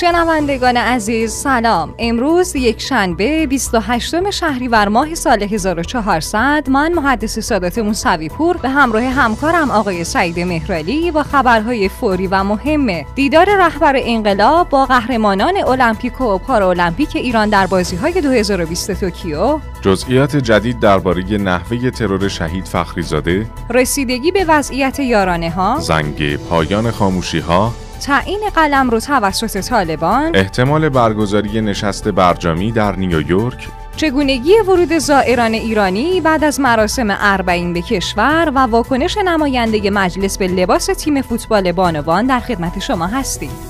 شنوندگان عزیز سلام. امروز یک شنبه 28 شهریور ماه سال 1400 من محدث سادات موسوی پور به همراه همکارم آقای سعید مهرالی با خبرهای فوری و مهم. دیدار رهبر انقلاب با قهرمانان المپیک و پارالمپیک ایران در بازی های 2020 توکیو. جزئیات جدید درباره نحوه ترور شهید فخریزاده. رسیدگی به وضعیت یارانه ها زنگ پایان خاموشی ها تعیین قلم رو توسط طالبان احتمال برگزاری نشست برجامی در نیویورک چگونگی ورود زائران ایرانی بعد از مراسم اربعین به کشور و واکنش نماینده مجلس به لباس تیم فوتبال بانوان در خدمت شما هستیم.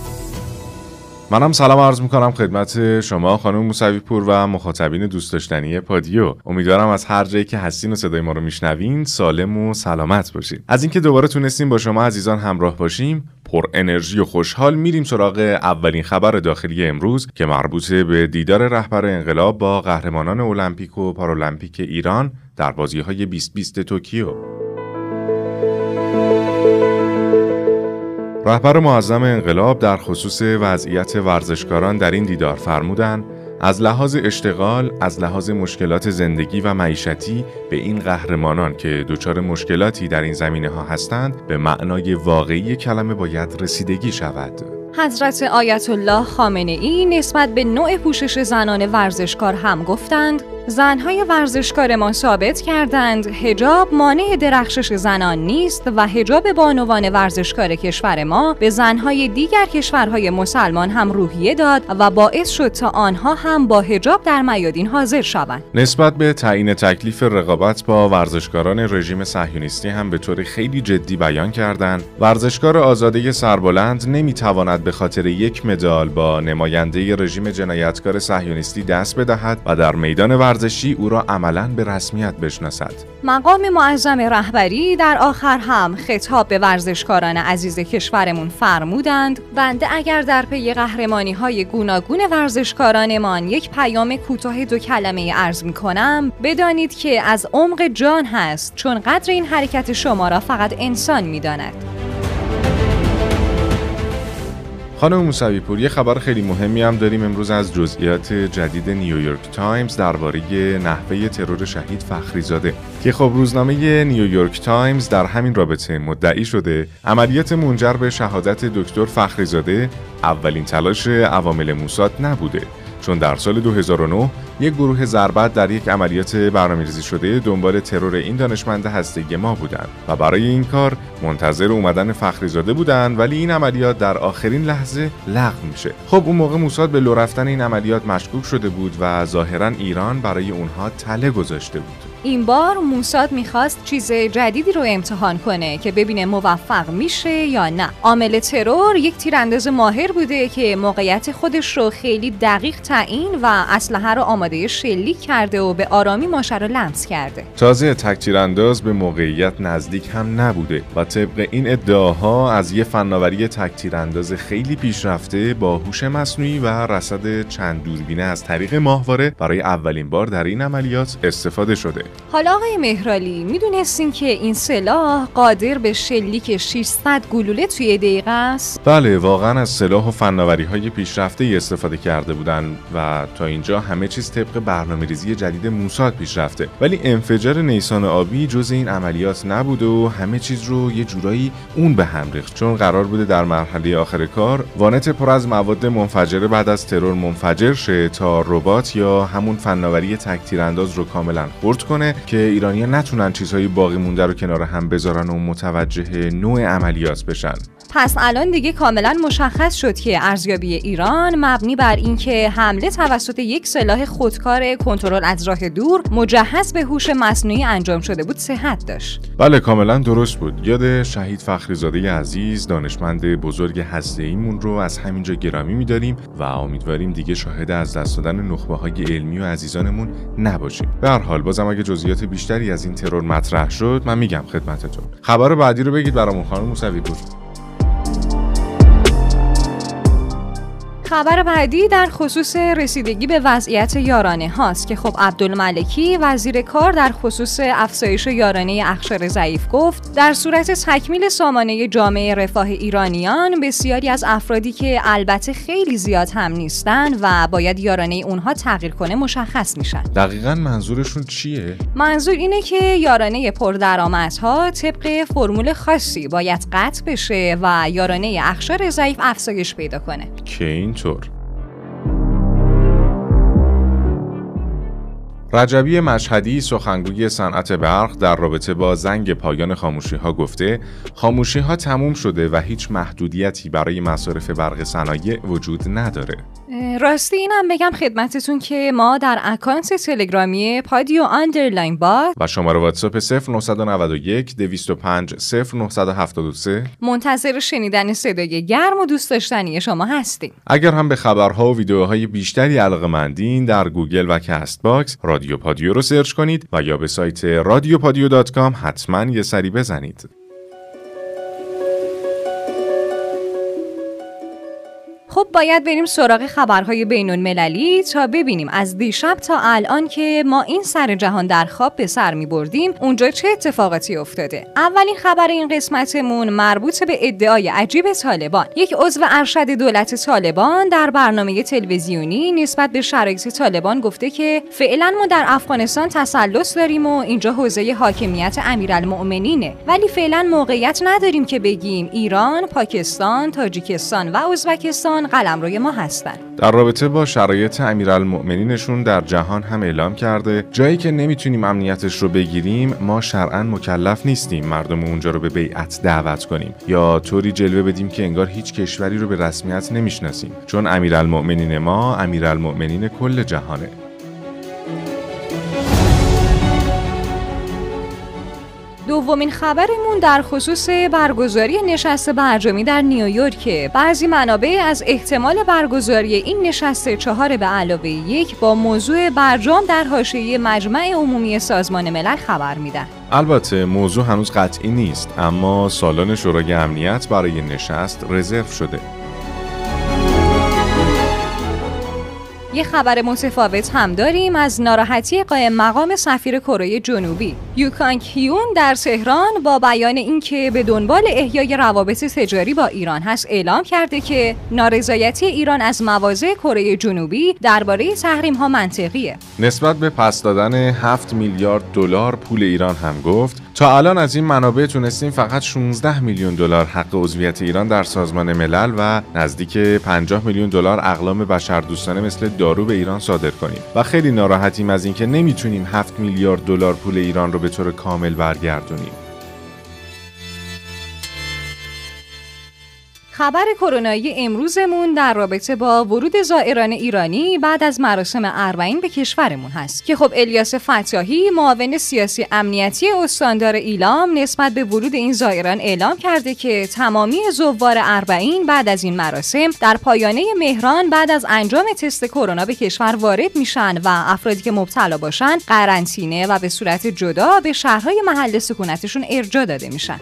منم سلام عرض می‌کنم خدمت شما خانم موسوی پور و مخاطبین دوست داشتنی پادیو. امیدوارم از هر جایی که هستین و صدای ما رو میشنوین سالم و سلامت باشین. از اینکه دوباره تونستیم با شما عزیزان همراه باشیم پر انرژی و خوشحال میریم سراغ اولین خبر داخلی امروز که مربوط به دیدار رهبر انقلاب با قهرمانان المپیک و پارالمپیک ایران در بازی های 2020 توکیو. رهبر معظم انقلاب در خصوص وضعیت ورزشکاران در این دیدار فرمودند از لحاظ اشتغال، از لحاظ مشکلات زندگی و معیشتی به این قهرمانان که دچار مشکلاتی در این زمینه ها هستند به معنای واقعی کلمه باید رسیدگی شود. حضرت آیت الله خامنه ای نسبت به نوع پوشش زنان ورزشکار هم گفتند زنهای ورزشکارمان ثابت کردند هجاب مانع درخشش زنان نیست و هجاب بانوان ورزشکار کشور ما به زنهای دیگر کشورهای مسلمان هم روحیه داد و باعث شد تا آنها هم با هجاب در میادین حاضر شوند. نسبت به تعیین تکلیف رقابت با ورزشکاران رژیم صهیونیستی هم به طور خیلی جدی بیان کردند. ورزشکار آزاده سربلند نمی‌تواند به خاطر یک مدال با نماینده رژیم جنایتکار صهیونیستی دست بدهد و در میدان ورزشی او را عملا به رسمیت بشناسد. مقام معظم رهبری در آخر هم خطاب به ورزشکاران عزیز کشورمون فرمودند بنده اگر در پی قهرمانی های گوناگون ورزشکارانمان یک پیام کوتاه دو کلمه ارز می کنم بدانید که از عمق جان هست چون قدر این حرکت شما را فقط انسان می داند. خانم موسوی پور یه خبر خیلی مهمی هم داریم امروز از جزئیات جدید نیویورک تایمز درباره نحوه ترور شهید فخریزاده. که خب روزنامه نیویورک تایمز در همین رابطه مدعی شده عملیات منجر به شهادت دکتر فخریزاده اولین تلاش عوامل موساد نبوده. چون در سال 2009 یک گروه ضربت در یک عملیات برنامه‌ریزی شده دنبال ترور این دانشمند هسته‌ای ما بودند و برای این کار منتظر اومدن فخریزاده بودند ولی این عملیات در آخرین لحظه لغو میشه. خب اون موقع موساد به لو رفتن این عملیات مشکوک شده بود و ظاهرا ایران برای اونها تله گذاشته بود. این بار موساد می‌خواست چیز جدیدی رو امتحان کنه که ببینه موفق میشه یا نه. عامل ترور یک تیرانداز ماهر بوده که موقعیت خودش رو خیلی دقیق تعیین و اسلحه رو آماده شلیک کرده و به آرامی ماشه رو لمس کرده. تازه تک تیرانداز به موقعیت نزدیک هم نبوده و طبق این ادعاها از یه فناوری تک تیرانداز خیلی پیشرفته با هوش مصنوعی و رصد چند دوربینه از طریق ماهواره برای اولین بار در این عملیات استفاده شده. حالا آقای مهرالی می‌دونستین که این سلاح قادر به شلیک 600 گلوله توی دقیقه است؟ بله واقعا از سلاح و فناوری های پیشرفته استفاده کرده بودن و تا اینجا همه چیز طبق برنامه ریزی جدید موساد پیشرفته. ولی انفجار نیسان آبی جز این عملیات نبود و همه چیز رو یه جورایی اون به هم ریخت. چون قرار بوده در مرحله آخر کار وانت پر از مواد منفجره بعد از ترور منفجر شه تا ربات یا همون فناوری تک تیرانداز رو کاملا خرد کنه. که ایرانیا نتونن چیزهای باقی مونده رو کنار هم بذارن و متوجه نوع عملیات بشن. پس الان دیگه کاملا مشخص شد که ارزیابی ایران مبنی بر اینکه حمله توسط یک سلاح خودکار کنترل از راه دور مجهز به هوش مصنوعی انجام شده بود صحت داشت. بله کاملا درست بود. یاد شهید فخریزاده عزیز دانشمند بزرگ هسته‌ایمون رو از همینجا گرامی میداریم و امیدواریم دیگه شاهد از دست دادن نخبه های علمی و عزیزانمون نباشیم. به هر حال بازم اگه جزئیات بیشتری از این ترور مطرح شد من میگم خدمتتون. خبر بعدی رو بگید برامون خانم موسوی پور خبر بعدی در خصوص رسیدگی به وضعیت یارانه هاست که خب عبدالملکی وزیر کار در خصوص افزایش یارانه اخشار ضعیف گفت در صورت تکمیل سامانه جامعه رفاه ایرانیان بسیاری از افرادی که البته خیلی زیاد هم نیستن و باید یارانه اونها تغییر کنه مشخص میشن. دقیقا منظورشون چیه؟ منظور اینه که یارانه پردرآمدها طبق فرمول خاصی باید قطع بشه و یارانه اخشار ضعیف افزایش پیدا کنه. که اینطور رجبی مشهدی سخنگوی صنعت برق در رابطه با زنگ پایان خاموشی ها گفته خاموشی ها تموم شده و هیچ محدودیتی برای مصارف برق صنایع وجود نداره. راستی اینم بگم خدمتتون که ما در اکانت تلگرامی پادیو underline با و شماره واتساپ 0991 205 0973 منتظر شنیدن صدای گرم و دوست داشتنی شما هستیم. اگر هم به خبرها و ویدیوهای بیشتری علاقه مندین در گوگل و Castbox رادیو پادیو رو search کنید و یا به سایت رادیو حتما یه سری بزنید. خب باید بریم سراغ خبرهای بین المللی تا ببینیم از دیشب تا الان که ما این سر جهان در خواب به سر می بردیم اونجا چه اتفاقاتی افتاده؟ اولین خبر این قسمتمون مربوط به ادعای عجیب طالبان. یک عضو ارشد دولت طالبان در برنامه تلویزیونی نسبت به شرایط طالبان گفته که فعلا ما در افغانستان تسلط داریم و اینجا حوزه حاکمیت امیرالمؤمنینه. ولی فعلا موقعیت نداریم که بگیم ایران، پاکستان، تاجیکستان و ازبکستان قلم روی ما هستن. در رابطه با شرایط امیرالمؤمنینشون در جهان هم اعلام کرده جایی که نمی‌تونیم امنیتش رو بگیریم ما شرعا مکلف نیستیم مردم اونجا رو به بیعت دعوت کنیم. یا طوری جلوه بدیم که انگار هیچ کشوری رو به رسمیت نمی‌شناسیم. چون امیرالمؤمنین ما امیرالمؤمنین کل جهانه. دومین خبرمون در خصوص برگزاری نشست برجامی در نیویورک. بعضی منابع از احتمال برگزاری این نشست چهار به علاوه یک با موضوع برجام در حاشیه مجمع عمومی سازمان ملل خبر میدن. البته موضوع هنوز قطعی نیست اما سالن شورای امنیت برای نشست رزرو شده. یه خبر متفاوت هم داریم از ناراحتی قائم مقام سفیر کره جنوبی. یوکان کیون در تهران با بیان اینکه به دنبال احیای روابط تجاری با ایران هست اعلام کرده که نارضایتی ایران از مواضع کره جنوبی درباره تحریم ها منطقیه. نسبت به پس دادن 7 میلیارد دلار پول ایران هم گفت تا الان از این منابع تونستیم فقط 16 میلیون دلار حق عضویت ایران در سازمان ملل و نزدیک 50 میلیون دلار اقلام بشردوستانه مثل دارو به ایران صادر کنیم. و خیلی ناراحتیم از اینکه نمی‌تونیم 7 میلیارد دلار پول ایران رو به طور کامل برگردونیم. خبر کرونایی امروزمون در رابطه با ورود زائران ایرانی بعد از مراسم اربعین به کشورمون هست که خب الیاس فتاحی معاون سیاسی امنیتی استاندار ایلام نسبت به ورود این زائران اعلام کرده که تمامی زوار اربعین بعد از این مراسم در پایانه مهران بعد از انجام تست کرونا به کشور وارد میشن و افرادی که مبتلا باشن قرنطینه و به صورت جدا به شهرهای محل سکونتشون ارجا داده میشن.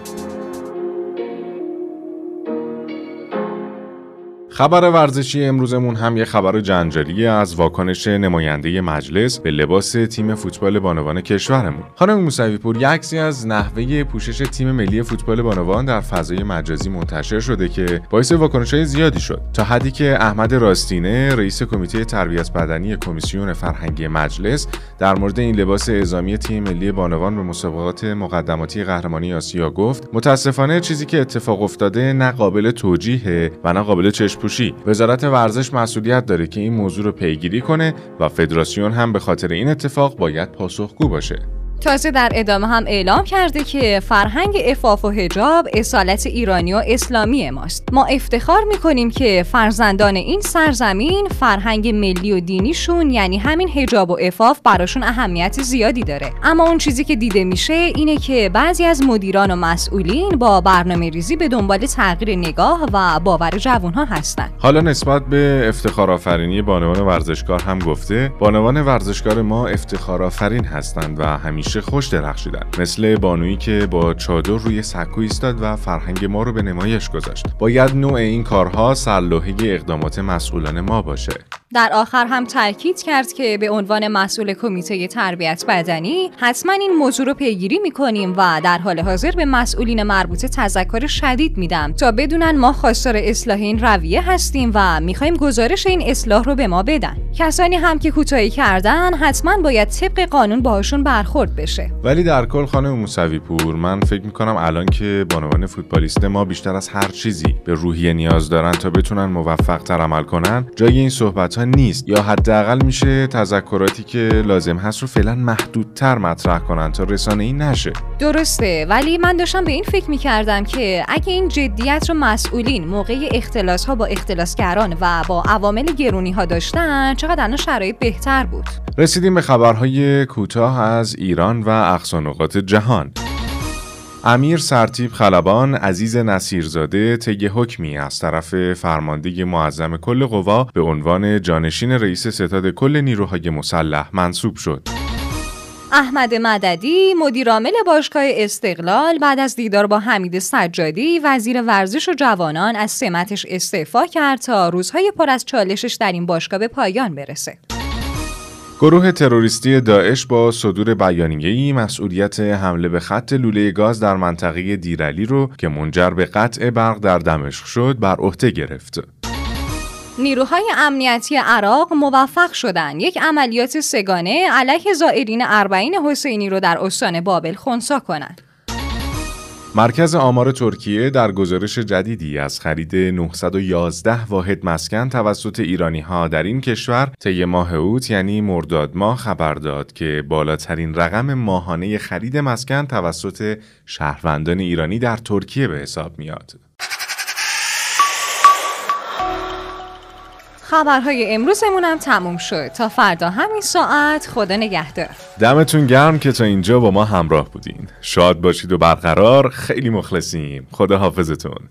خبر ورزشی امروزمون هم یه خبر جنجالی از واکنش نماینده مجلس به لباس تیم فوتبال بانوان کشورمون. خانم موسوی پور عکسی از نحوه پوشش تیم ملی فوتبال بانوان در فضای مجازی منتشر شده که باعث واکنش های زیادی شد. تا حدی که احمد راستینه رئیس کمیته تربیت بدنی کمیسیون فرهنگی مجلس در مورد این لباس اعزامی تیم ملی بانوان به مسابقات مقدماتی قهرمانی آسیا گفت متاسفانه چیزی که اتفاق افتاده نه قابل توجیه و نه قابل چشم وزارت ورزش مسئولیت داره که این موضوع رو پیگیری کنه و فدراسیون هم به خاطر این اتفاق باید پاسخگو باشه. تازه در ادامه هم اعلام کرده که فرهنگ افاف و هجاب اصالت ایرانی و اسلامی ماست. ما افتخار می‌کنیم که فرزندان این سرزمین فرهنگ ملی و دینیشون یعنی همین هجاب و افاف براشون اهمیت زیادی داره. اما اون چیزی که دیده میشه اینه که بعضی از مدیران و مسئولین با برنامه ریزی به دنبال تغییر نگاه و باور جوانها هستند حالا نسبت به افتخار آفرینی بانوان ورزشکار هم گفته بانوان ورزشکار ما افتخار آفرین هستند و همیشه همیشه خوش درخشیدن. مثل بانویی که با چادر روی سکو ایستاد و فرهنگ ما رو به نمایش گذاشت. باید نوع این کارها سرلوحه اقدامات مسئولان ما باشه. در آخر هم تاکید کرد که به عنوان مسئول کمیته تربیت بدنی حتما این موضوع رو پیگیری می‌کنیم و در حال حاضر به مسئولین مربوطه تذکر شدید میدم تا بدونن ما خواستار اصلاح این رویه هستیم و می‌خوایم گزارش این اصلاح رو به ما بدن. کسانی هم که کوتاهی کردن حتما باید طبق قانون باهاشون برخورد بشه. ولی در کل خانم موسوی پور من فکر می‌کنم الان که بانوان فوتبالیست ما بیشتر از هر چیزی به روحیه نیاز دارن تا بتونن موفق تر عمل کنن. جای این صحبت ها نیست. یا حداقل میشه تذکراتی که لازم هست رو فعلا محدودتر مطرح کنن تا رسانه این نشه. درسته ولی من داشتم به این فکر می‌کردم که اگه این جدیت رو مسئولین موقع اختلاس ها با اختلاسگران و با عوامل گرونی ها داشتن چقدر الان شرایط بهتر بود. رسیدیم به خبرهای کوتاه از ایران و اقصانقات جهان. امیر سرتیب خلبان عزیز نصیرزاده طی حکمی از طرف فرمانده معظم کل قوا به عنوان جانشین رئیس ستاد کل نیروهای مسلح منصوب شد. احمد مددی مدیرعامل باشگاه استقلال بعد از دیدار با حمید سجادی وزیر ورزش و جوانان از سمتش استعفا کرد تا روزهای پر از چالشش در این باشگاه به پایان برسه. گروه تروریستی داعش با صدور بیانیه‌ای مسئولیت حمله به خط لوله گاز در منطقه دیرلی رو که منجر به قطع برق در دمشق شد بر عهده گرفت. نیروهای امنیتی عراق موفق شدند یک عملیات سگانه علیه زائرین اربعین حسینی رو در استان بابل خونسا کنند. مرکز آمار ترکیه در گزارش جدیدی از خرید 911 واحد مسکن توسط ایرانی ها در این کشور طی ماه اوت یعنی مرداد ماه خبر داد که بالاترین رقم ماهانه خرید مسکن توسط شهروندان ایرانی در ترکیه به حساب میاد. خبرهای امروزمون هم تموم شد. تا فردا همین ساعت خدا نگهدار. دمتون گرم که تا اینجا با ما همراه بودین. شاد باشید و برقرار خیلی مخلصیم. خدا حافظتون